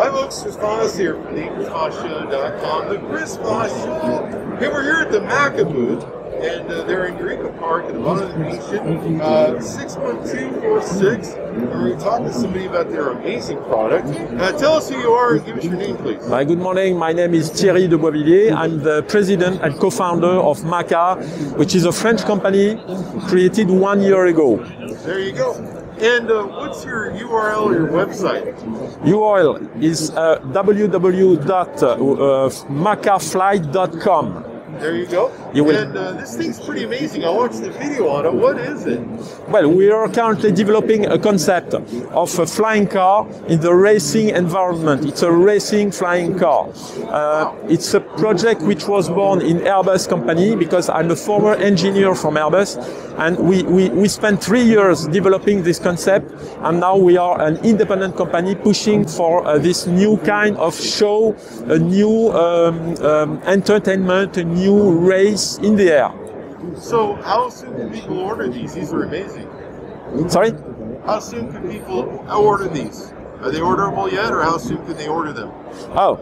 Hi folks, Chris Voss here from the ChrisVossShow.com. The Chris Voss Show. Hey, we're here at the Maca booth, and uh, they're in Eureka Park at the bottom of the Venetian. Uh, 61246. And we're talking to somebody about their amazing product. Uh, tell us who you are and give us your name, please. Hi, good morning. My name is Thierry de Boisvilliers. I'm the president and co-founder of Maca, which is a French company created one year ago. There you go. And uh, what's your URL or your website? URL is uh, www.macaflight.com. There you go. You will- And uh, this thing's pretty amazing. I watched the video on it. What is it? Well, we are currently developing a concept of a flying car in the racing environment. It's a racing flying car. Uh, it's a project which was born in Airbus company because I'm a former engineer from Airbus, and we, we, we spent three years developing this concept, and now we are an independent company pushing for uh, this new kind of show, a new um, um, entertainment, a new race in the air. So, how soon can people order these? These are amazing. Sorry? How soon can people order these? Are they orderable yet, or how soon can they order them? Oh,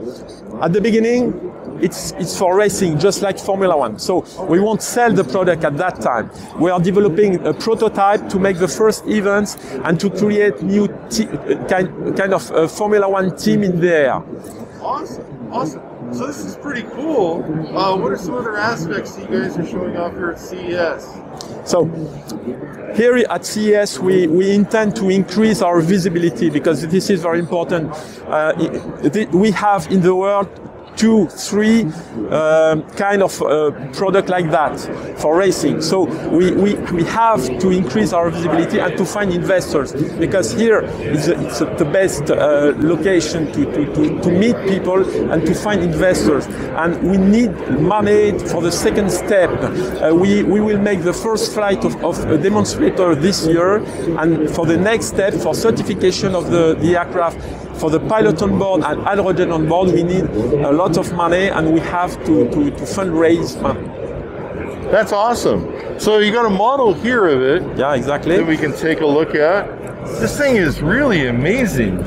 at the beginning, it's it's for racing, just like Formula One. So we won't sell the product at that time. We are developing a prototype to make the first events and to create new uh, kind kind of uh, Formula One team in the air. Awesome, awesome. So this is pretty cool. Uh, what are some other aspects that you guys are showing off here at CES? So here at CES, we, we intend to increase our visibility because this is very important. Uh, we have in the world two, three um, kind of uh, product like that for racing. So we, we, we have to increase our visibility and to find investors because here is a, it's a, the best uh, location to, to, to, to meet people and to find investors. And we need money for the second step. Uh, we, we will make the first flight of, of a demonstrator this year and for the next step for certification of the, the aircraft for the pilot on board and hydrogen on board, we need a lot of money and we have to, to, to fundraise money. That's awesome. So you got a model here of it Yeah, exactly. that we can take a look at. This thing is really amazing.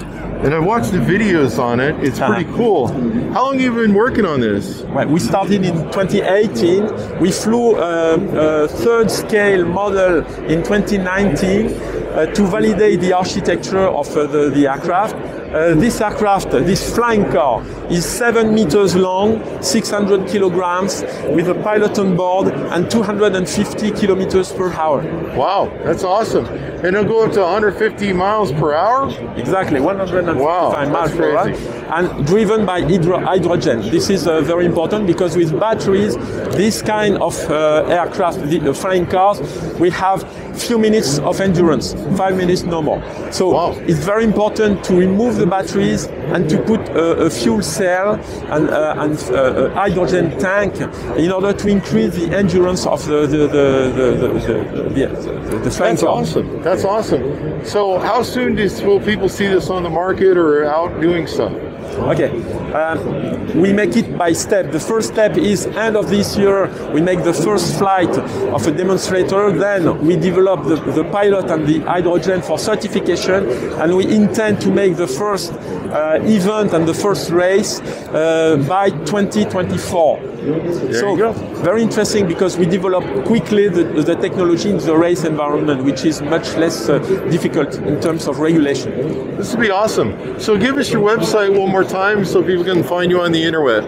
And I watched the videos on it. It's pretty Uh-huh. cool. How long have you been working on this? Well, we started in 2018. We flew a, a third scale model in 2019 uh, to validate the architecture of uh, the, the aircraft. Uh, this aircraft, this flying car, is seven meters long, 600 kilograms, with a pilot on board and 250 kilometers per hour. Wow, that's awesome. And it'll go up to 150 miles per hour? Exactly, 155 Wow, miles per hour, and driven by hydro- hydrogen. This is uh, very important because with batteries, this kind of uh, aircraft, the uh, flying cars, we have few minutes of endurance, five minutes no more. So Wow. it's very important to remove the batteries and to put a, a fuel cell and, uh, and uh, a hydrogen tank in order to increase the endurance of the the the the, the, the, the, the, the flying That's awesome. That's awesome. So how soon does, will people see this on the market or out doing stuff? Okay, um, we make it by step. The first step is end of this year. We make the first flight of a demonstrator. Then we develop the, the pilot and the hydrogen for certification, and we intend to make the first uh, event and the first race uh, by 2024. so very interesting because we develop quickly the, the technology in the race environment, which is much less uh, difficult in terms of regulation. This would be awesome. So give us your website one more time so people can find you on the internet.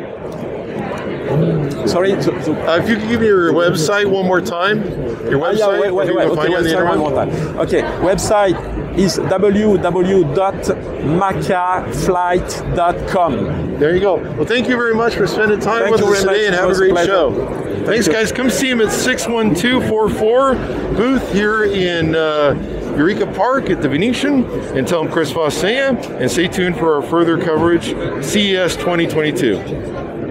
Sorry. So, so Uh, if you could give me your website one more time, your Ah, website, yeah, wait, wait, wait. Okay, find you on the website one more time. Okay, website is www.macaflight.com. There you go. Well, thank you very much for spending time Thank with us today and have a great pleasure. show. Thanks, you. guys. Come see him at 61244 booth here in uh, Eureka Park at the Venetian and tell him Chris Voss and stay tuned for our further coverage, CES 2022.